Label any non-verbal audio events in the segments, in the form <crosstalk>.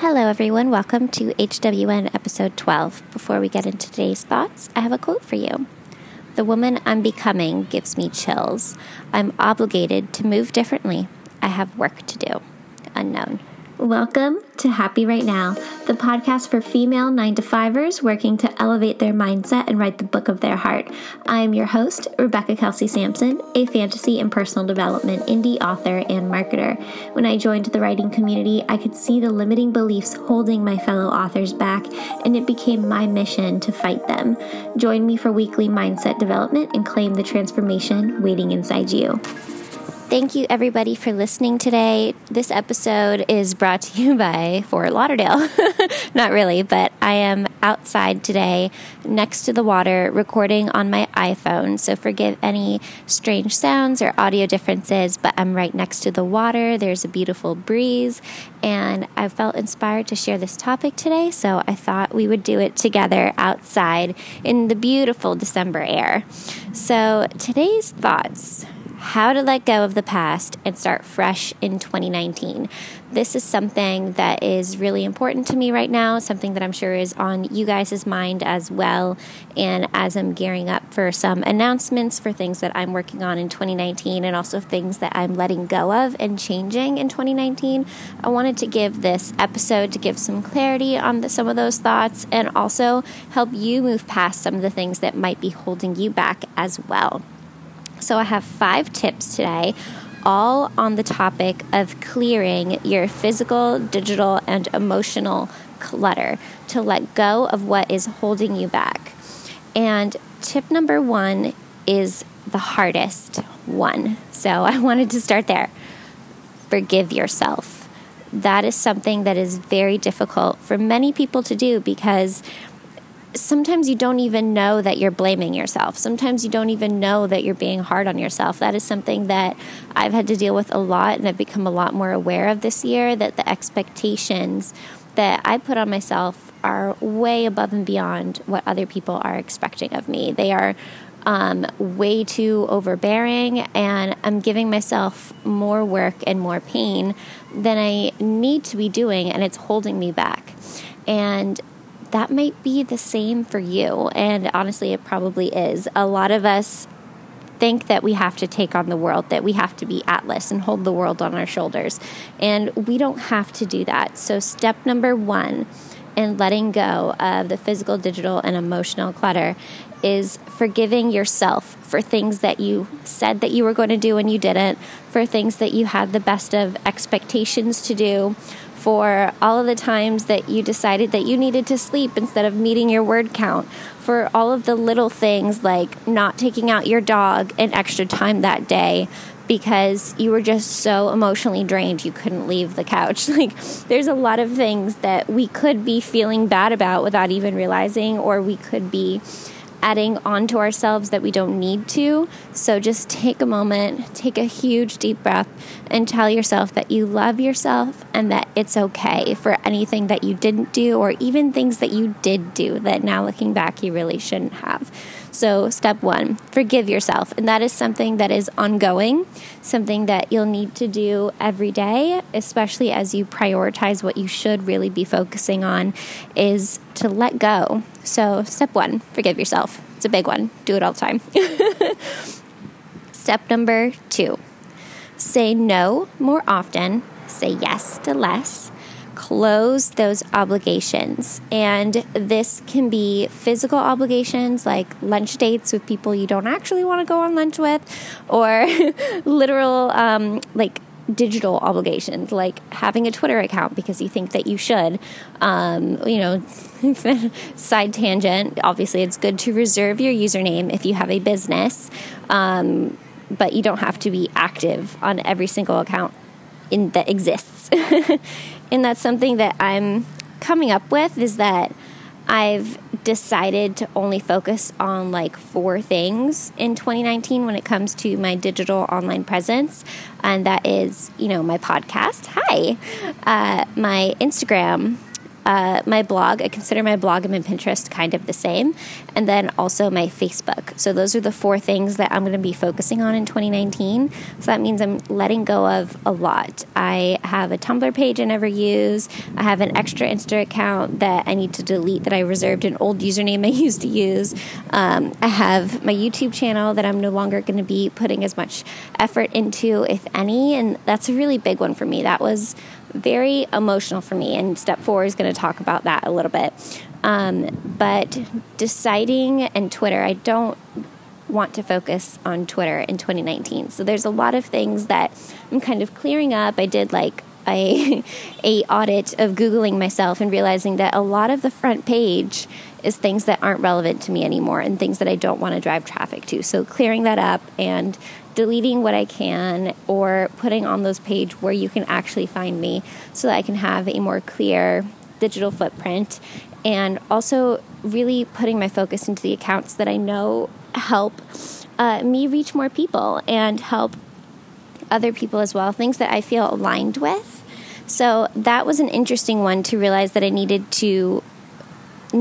Hello, everyone. Welcome to HWN episode 12. Before we get into today's thoughts, I have a quote for you. The woman I'm becoming gives me chills. I'm obligated to move differently. I have work to do. Unknown. Welcome to Happy Write Now, the podcast for female 9 to 5ers working to elevate their mindset and write the book of their heart. I am your host, Rebecca Kelsey Sampson, a fantasy and personal development indie author and marketer. When I joined the writing community, I could see the limiting beliefs holding my fellow authors back, and it became my mission to fight them. Join me for weekly mindset development and claim the transformation waiting inside you. Thank you, everybody, for listening today. This episode is brought to you by Fort Lauderdale. <laughs> Not really, but I am outside today next to the water recording on my iPhone. So forgive any strange sounds or audio differences, but I'm right next to the water. There's a beautiful breeze, and I felt inspired to share this topic today. So I thought we would do it together outside in the beautiful December air. So today's thoughts how to let go of the past and start fresh in 2019. This is something that is really important to me right now, something that I'm sure is on you guys' mind as well. And as I'm gearing up for some announcements for things that I'm working on in 2019 and also things that I'm letting go of and changing in 2019, I wanted to give this episode to give some clarity on the, some of those thoughts and also help you move past some of the things that might be holding you back as well. So I have five tips today, all on the topic of clearing your physical, digital, and emotional clutter to let go of what is holding you back. And tip number one is the hardest one. So <laughs> I wanted to start there. Forgive yourself. That is something that is very difficult for many people to do because sometimes you don't even know that you're blaming yourself. Sometimes you don't even know that you're being hard on yourself. That is something that I've had to deal with a lot and I've become a lot more aware of this year that the expectations that I put on myself are way above and beyond what other people are expecting of me. They are um, way too overbearing, and I'm giving myself more work and more pain than I need to be doing, and it's holding me back. And that might be the same for you. And honestly, it probably is. A lot of us think that we have to take on the world, that we have to be Atlas and hold the world on our shoulders. And we don't have to do that. So, step number one in letting go of the physical, digital, and emotional clutter is forgiving yourself for things that you said that you were going to do and you didn't, for things that you had the best of expectations to do, for all of the times that you decided that you needed to sleep instead of meeting your word count, for all of the little things like not taking out your dog an extra time that day because you were just so emotionally drained you couldn't leave the couch. <laughs> Like, there's a lot of things that we could be feeling bad about without even realizing, or we could be adding on to ourselves that we don't need to. So just take a moment, take a huge deep breath, and tell yourself that you love yourself and that it's okay for anything that you didn't do or even things that you did do that now looking back you really shouldn't have. So, step one, forgive yourself. And that is something that is ongoing, something that you'll need to do every day, especially as you prioritize what you should really be focusing on, is to let go. So, step one, forgive yourself. It's a big one. Do it all the time. <laughs> step number two, say no more often, say yes to less close those obligations. And this can be physical obligations like lunch dates with people you don't actually want to go on lunch with, or <laughs> literal, um, like, digital obligations like having a Twitter account because you think that you should. Um, you know, <laughs> side tangent, obviously, it's good to reserve your username if you have a business, um, but you don't have to be active on every single account in, that exists. <laughs> and that's something that I'm coming up with is that I've decided to only focus on like four things in 2019 when it comes to my digital online presence. And that is, you know, my podcast, hi, uh, my Instagram, uh, my blog. I consider my blog and my Pinterest kind of the same, and then also my Facebook. So those are the four things that I'm going to be focusing on in 2019. So that means I'm letting go of a lot. I have a Tumblr page I never use. I have an extra Insta account that I need to delete that I reserved an old username I <laughs> used to use. Um, I have my YouTube channel that I'm no longer going to be putting as much effort into, if any, and that's a really big one for me. That was very emotional for me, and step four is going to talk about that a little bit. Um, but deciding and Twitter, I don't want to focus on Twitter in 2019. So there's a lot of things that I'm kind of clearing up. I did like <laughs> a, a audit of googling myself and realizing that a lot of the front page is things that aren't relevant to me anymore and things that I don't want to drive traffic to. So clearing that up and deleting what I can or putting on those page where you can actually find me so that I can have a more clear digital footprint and also really putting my focus into the accounts that I know help uh, me reach more people and help other people as well, things that I feel aligned with. So that was an interesting one to realize that I needed to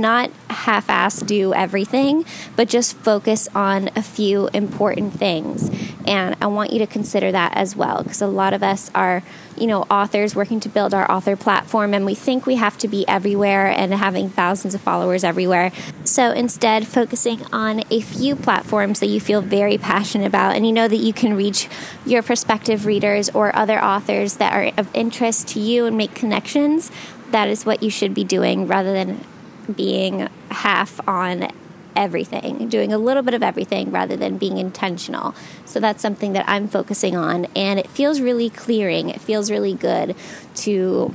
not half ass do everything, but just focus on a few important things. And I want you to consider that as well, because a lot of us are, you know, authors working to build our author platform, and we think we have to be everywhere and having thousands of followers everywhere. So instead, focusing on a few platforms that you feel very passionate about, and you know that you can reach your prospective readers or other authors that are of interest to you and make connections. That is what you should be doing rather than being half on everything, doing a little bit of everything rather than being intentional. So that's something that I'm focusing on. And it feels really clearing. It feels really good to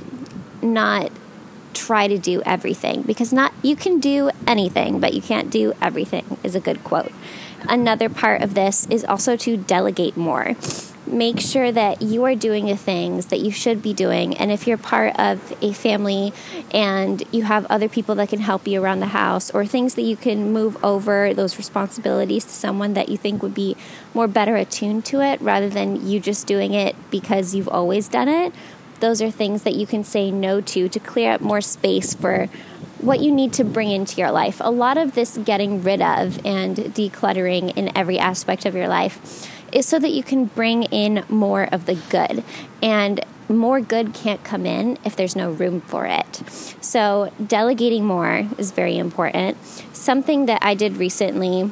not try to do everything because not you can do anything but you can't do everything is a good quote another part of this is also to delegate more make sure that you are doing the things that you should be doing. And if you're part of a family and you have other people that can help you around the house or things that you can move over those responsibilities to someone that you think would be more better attuned to it rather than you just doing it because you've always done it, those are things that you can say no to to clear up more space for what you need to bring into your life. A lot of this getting rid of and decluttering in every aspect of your life is so that you can bring in more of the good. And more good can't come in if there's no room for it. So, delegating more is very important. Something that I did recently.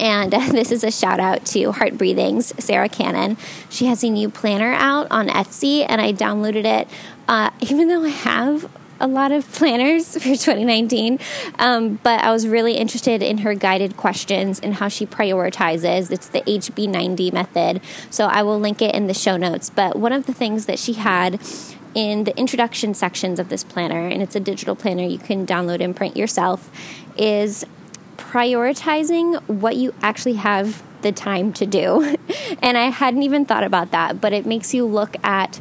And <laughs> this is a shout out to Heartbreathings, Sarah Cannon. She has a new planner out on Etsy, and I downloaded it. Uh, even though I have a lot of <laughs> planners for 2019, um, but I was really interested in her guided questions and how she prioritizes. It's the HB90 method, so I will link it in the show notes. But one of the things that she had in the introduction sections of this planner, and it's a digital planner you can download and print yourself, is prioritizing what you actually have the time to do. <laughs> and I hadn't even thought about that, but it makes you look at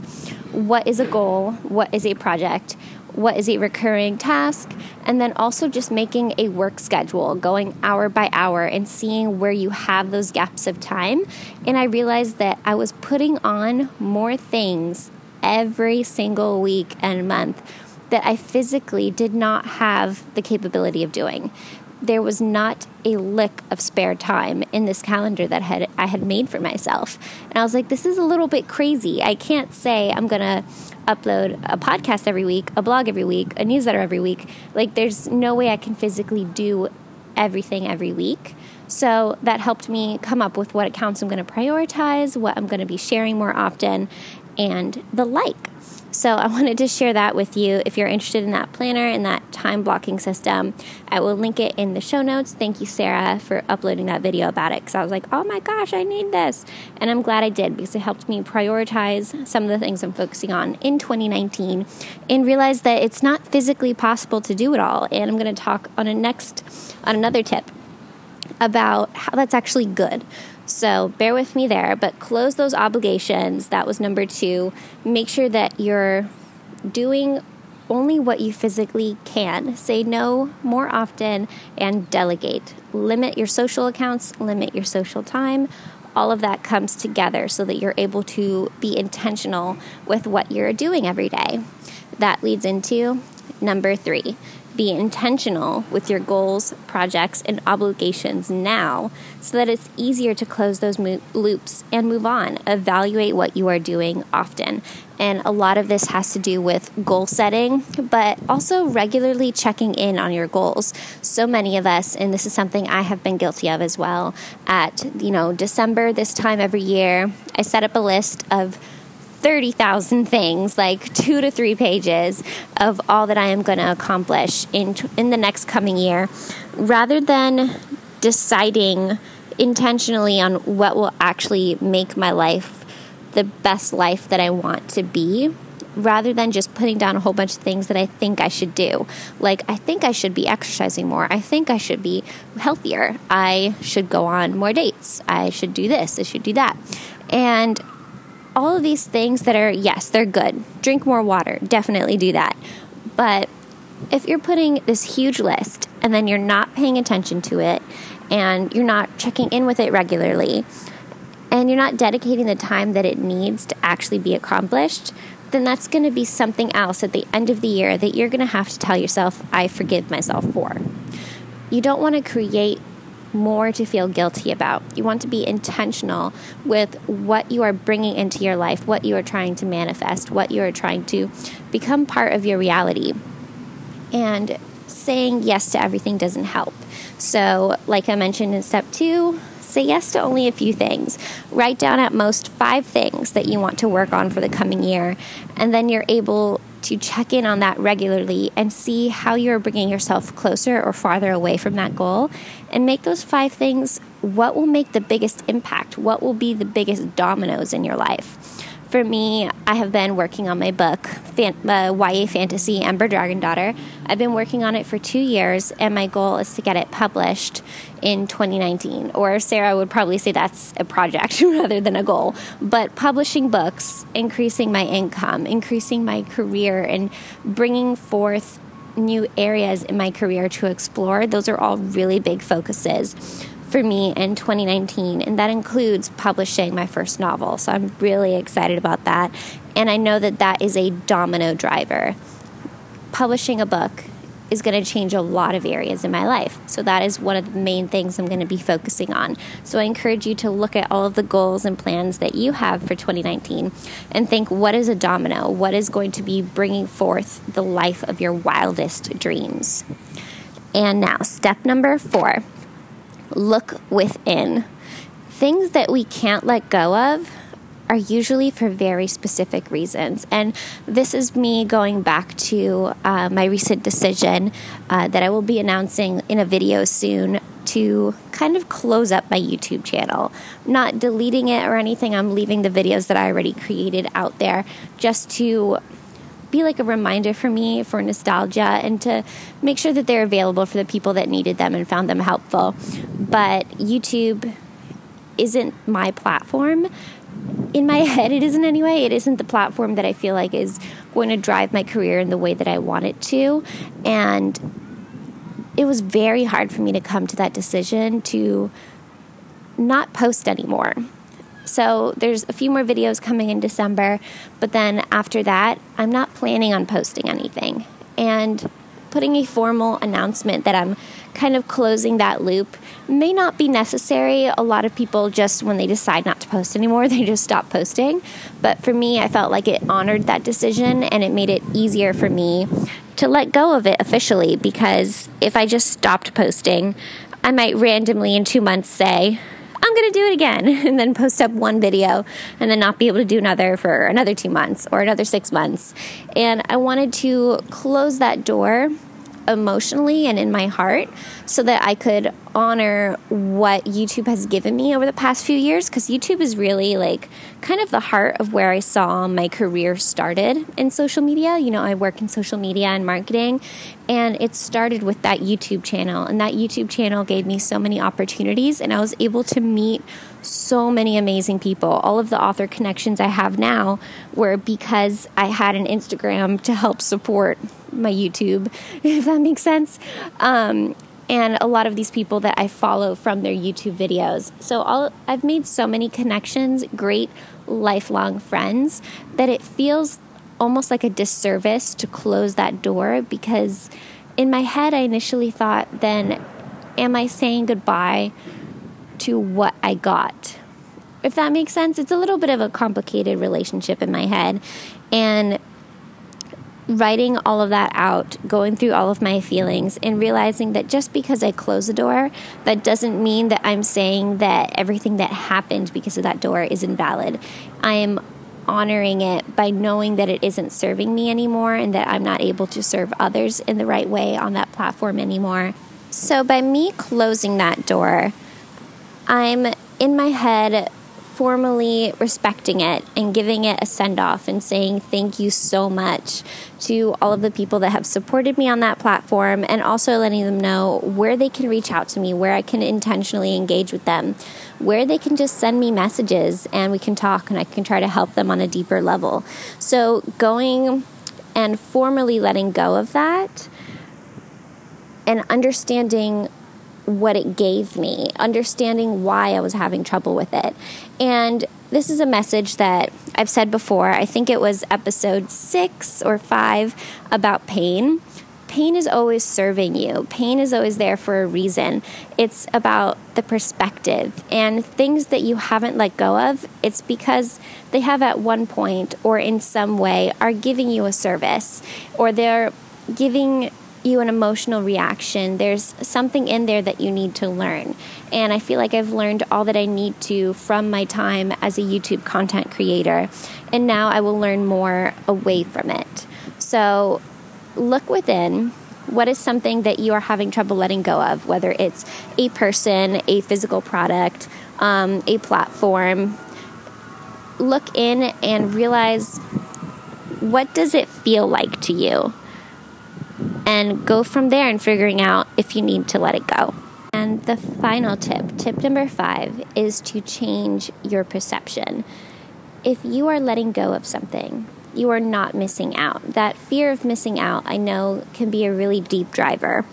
what is a goal, what is a project, what is a recurring task, and then also just making a work schedule, going hour by hour and seeing where you have those gaps of time. And I realized that I was putting on more things every single week and month that I physically did not have the capability of doing there was not a lick of spare time in this calendar that had I had made for myself. And I was like, this is a little bit crazy. I can't say I'm going to upload a podcast every week, a blog every week, a newsletter every week. Like there's no way I can physically do everything every week. So that helped me come up with what accounts I'm going to prioritize, what I'm going to be sharing more often, and the like. So I <laughs> wanted to share that with you. If you're interested in that planner and that time blocking system, I will link it in the show notes. Thank you, Sarah, for uploading that video about it because I was like, oh my gosh, I need this. And I'm glad I did because it helped me prioritize some of the things I'm focusing on in 2019 and realize that it's not physically possible to do it all. And I'm going to talk on a next on another tip about how that's actually good. So bear with me there, but close those obligations. That was number two. Make sure that you're doing only what you physically can. Say no more often and delegate. Limit your social accounts, limit your social time. All of that comes together so that you're able to be intentional with what you're doing every day. That leads into number three, be intentional with your goals, projects, and obligations now so that it's easier to close those mo- loops and move on. Evaluate what you are doing often. And a lot of this has to do with goal setting, but also regularly checking in on your goals. So many of us, and this is something I have been guilty of as well, at you know, December this time every year, I set up a list of 30,000 things, like two to three pages of all that I am going to accomplish in, in the next coming year, rather than deciding intentionally on what will actually make my life the best life that I want to be rather than just putting down a whole bunch of things that I think I should do. Like, I think I should be exercising more. I think I should be healthier. I should go on more dates. I should do this. I should do that. And all of these things that are, yes, they're good. Drink more water, definitely do that. But if you're putting this huge list and then you're not paying attention to it and you're not checking in with it regularly and you're not dedicating the time that it needs to actually be accomplished, then that's going to be something else at the end of the year that you're going to have to tell yourself, I forgive myself for. You don't want to create more to feel guilty about. You want to be intentional with what you are bringing into your life, what you are trying to manifest, what you are trying to become part of your reality. And saying yes to everything doesn't help. So, like I mentioned in step two, say yes to only a few things. Write down at most five things that you want to work on for the coming year, and then you're able to check in on that regularly and see how you're bringing yourself closer or farther away from that goal. And make those five things what will make the biggest impact, what will be the biggest dominoes in your life? For me, I have been working on my book, fan, uh, YA Fantasy Ember Dragon Daughter. I've been working on it for two years, and my goal is to get it published in 2019. Or Sarah would probably say that's a project <laughs> rather than a goal. But publishing books, increasing my income, increasing my career, and bringing forth new areas in my career to explore, those are all really big focuses for me in 2019, and that includes publishing my first novel. So I'm really excited about that. And I know that that is a domino driver. Publishing a book is going to change a lot of areas in my life. So that is one of the main things I'm going to be focusing on. So I encourage you to look at all of the goals and plans that you have for 2019 and think what is a domino? What is going to be bringing forth the life of your wildest dreams? And now, step number four look within. Things that we can't let go of are usually for very specific reasons. And this is me going back to uh, my recent decision uh, that I will be announcing in a video soon to kind of close up my YouTube channel. Not deleting it or anything, I'm leaving the videos that I already created out there just to be like a reminder for me for nostalgia and to make sure that they're available for the people that needed them and found them helpful. But YouTube isn't my platform. In my <laughs> head, it isn't anyway. It isn't the platform that I feel like is going to drive my career in the way that I want it to. And it was very hard for me to come to that decision to not post anymore. So there's a few more videos coming in December, but then after that, I'm not planning on posting anything. And putting a formal announcement that I'm kind of closing that loop may not be necessary. A lot of people just, when they decide not to post anymore, <laughs> they just stop posting. But for me, I felt like it honored that decision and it made it easier for me to let go of it officially because if I just stopped posting, I might randomly in two months say, I'm going to do it again <laughs> and then post up one video and then not be able to do another for another two months or another six months. And I wanted to close that door emotionally and in my heart so that I could honor what YouTube has given me over the past few years because YouTube is really like kind of the heart of where I saw my career started in social media. You know, I work in social media and marketing, and it started with that YouTube channel. And that YouTube channel gave me so many opportunities, and I was able to meet so many amazing people. All of the author connections I have now were because I had an Instagram to help support my YouTube, <laughs> if that makes sense. Um, and a lot of these people that I follow from their YouTube videos. So I've made so many connections, great lifelong friends, that it feels almost like a disservice to close that door because in my head, I initially thought, then am I saying goodbye to what I got? If that makes sense, it's a little bit of a complicated relationship in my head. And writing all of that out, going through all of my feelings, and realizing that just because I close a door, that doesn't mean that I'm saying that everything that happened because of that door is invalid. I am honoring it by knowing that it isn't serving me anymore and that I'm not able to serve others in the right way on that platform anymore. So, by me closing that door, I'm in my head formally respecting it and giving it a send off and saying thank you so much to all of the people that have supported me on that platform and also letting them know where they can reach out to me, where I can intentionally engage with them, where they can just send me messages and we can talk and I can try to help them on a deeper level. So, going and formally letting go of that and understanding what it gave me, understanding why I was having trouble with it. And this is a message that I've said before. I think it was episode six or five about pain. Pain is always serving you. Pain is always there for a reason. It's about the perspective and things that you haven't let go of. It's because they have at one point or in some way are giving you a service or they're giving you an emotional reaction. There's something in there that you need to learn. And I feel like I've learned all that I need to from my time as a YouTube content creator. And now I will learn more away from it. So look within. What is something that you are having trouble letting go of, whether it's a person, a physical product, um, a platform? Look in and realize what does it feel like to you? And go from there and figuring out if you need to let it go. And the final tip, tip number five, is to change your perception. If you are letting go of something, you are not missing out. That fear of missing out, I know, can be a really deep driver,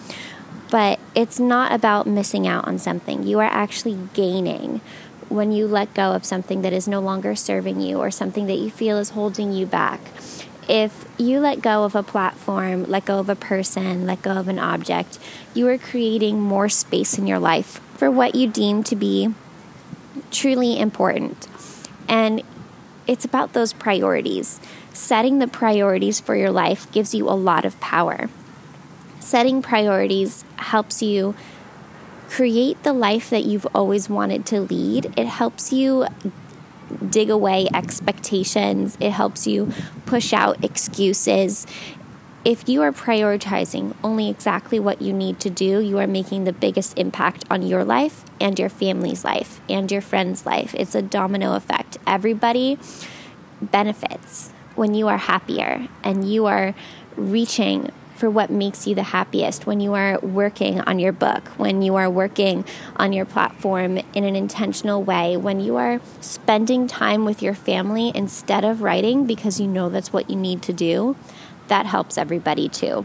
but it's not about missing out on something. You are actually gaining when you let go of something that is no longer serving you or something that you feel is holding you back if you let go of a platform, let go of a person, let go of an object, you are creating more space in your life for what you deem to be truly important. And it's about those priorities. Setting the priorities for your life gives you a lot of power. Setting priorities helps you create the life that you've always wanted to lead. It helps you dig away expectations, it helps you push out excuses. If you are prioritizing only exactly what you need to do, you are making the biggest impact on your life and your family's life and your friend's life. It's a domino effect. Everybody benefits when you are happier and you are reaching for what makes you the happiest when you are working on your book, when you are working on your platform in an intentional way, when you are spending time with your family instead of writing because you know that's what you need to do, that helps everybody too.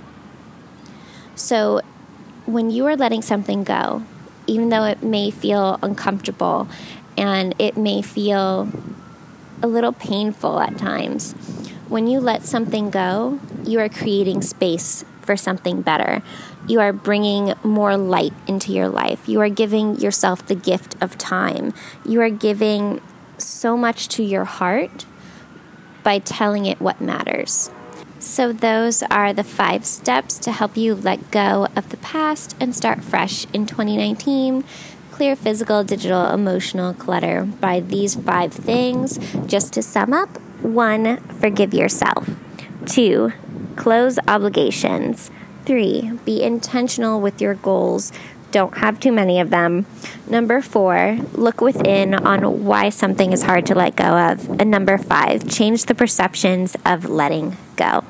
So, when you are letting something go, even though it may feel uncomfortable and it may feel a little painful at times, when you let something go, you are creating space for something better. You are bringing more light into your life. You are giving yourself the gift of time. You are giving so much to your heart by telling it what matters. So, those are the five steps to help you let go of the past and start fresh in 2019. Clear physical, digital, emotional clutter by these five things. Just to sum up, one, forgive yourself. Two, close obligations. Three, be intentional with your goals. Don't have too many of them. Number four, look within on why something is hard to let go of. And number five, change the perceptions of letting go.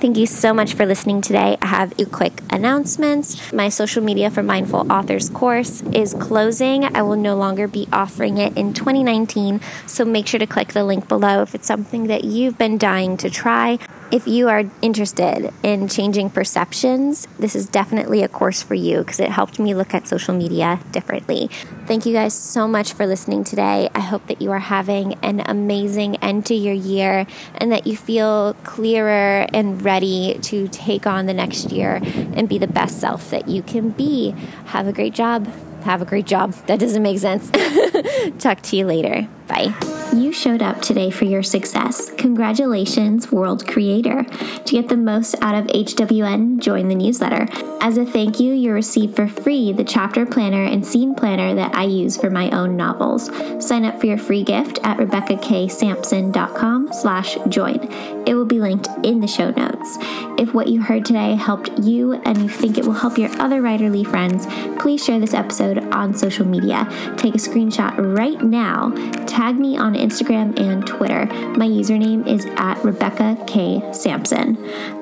Thank you so much for listening today. I have a quick announcement. My social media for Mindful Authors course is closing. I will no longer be offering it in 2019, so make sure to click the link below if it's something that you've been dying to try. If you are interested in changing perceptions, this is definitely a course for you because it helped me look at social media differently. Thank you guys so much for listening today. I hope that you are having an amazing end to your year and that you feel clearer and ready to take on the next year and be the best self that you can be. Have a great job. Have a great job. That doesn't make sense. <laughs> Talk to you later. Bye. You showed up today for your success. Congratulations, world creator. To get the most out of HWN, join the newsletter. As a thank you, you'll receive for free the chapter planner and scene planner that I use for my own novels. Sign up for your free gift at RebeccaKSampson.com slash join. It will be linked in the show notes. If what you heard today helped you and you think it will help your other writerly friends, please share this episode on social media. Take a screenshot right now, tag me on Instagram and Twitter. My username is at Rebecca K. Sampson.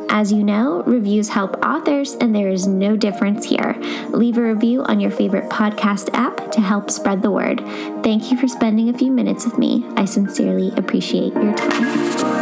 As you know, reviews help authors, and there is no difference here. Leave a review on your favorite podcast app to help spread the word. Thank you for spending a few minutes with me. I sincerely appreciate your time.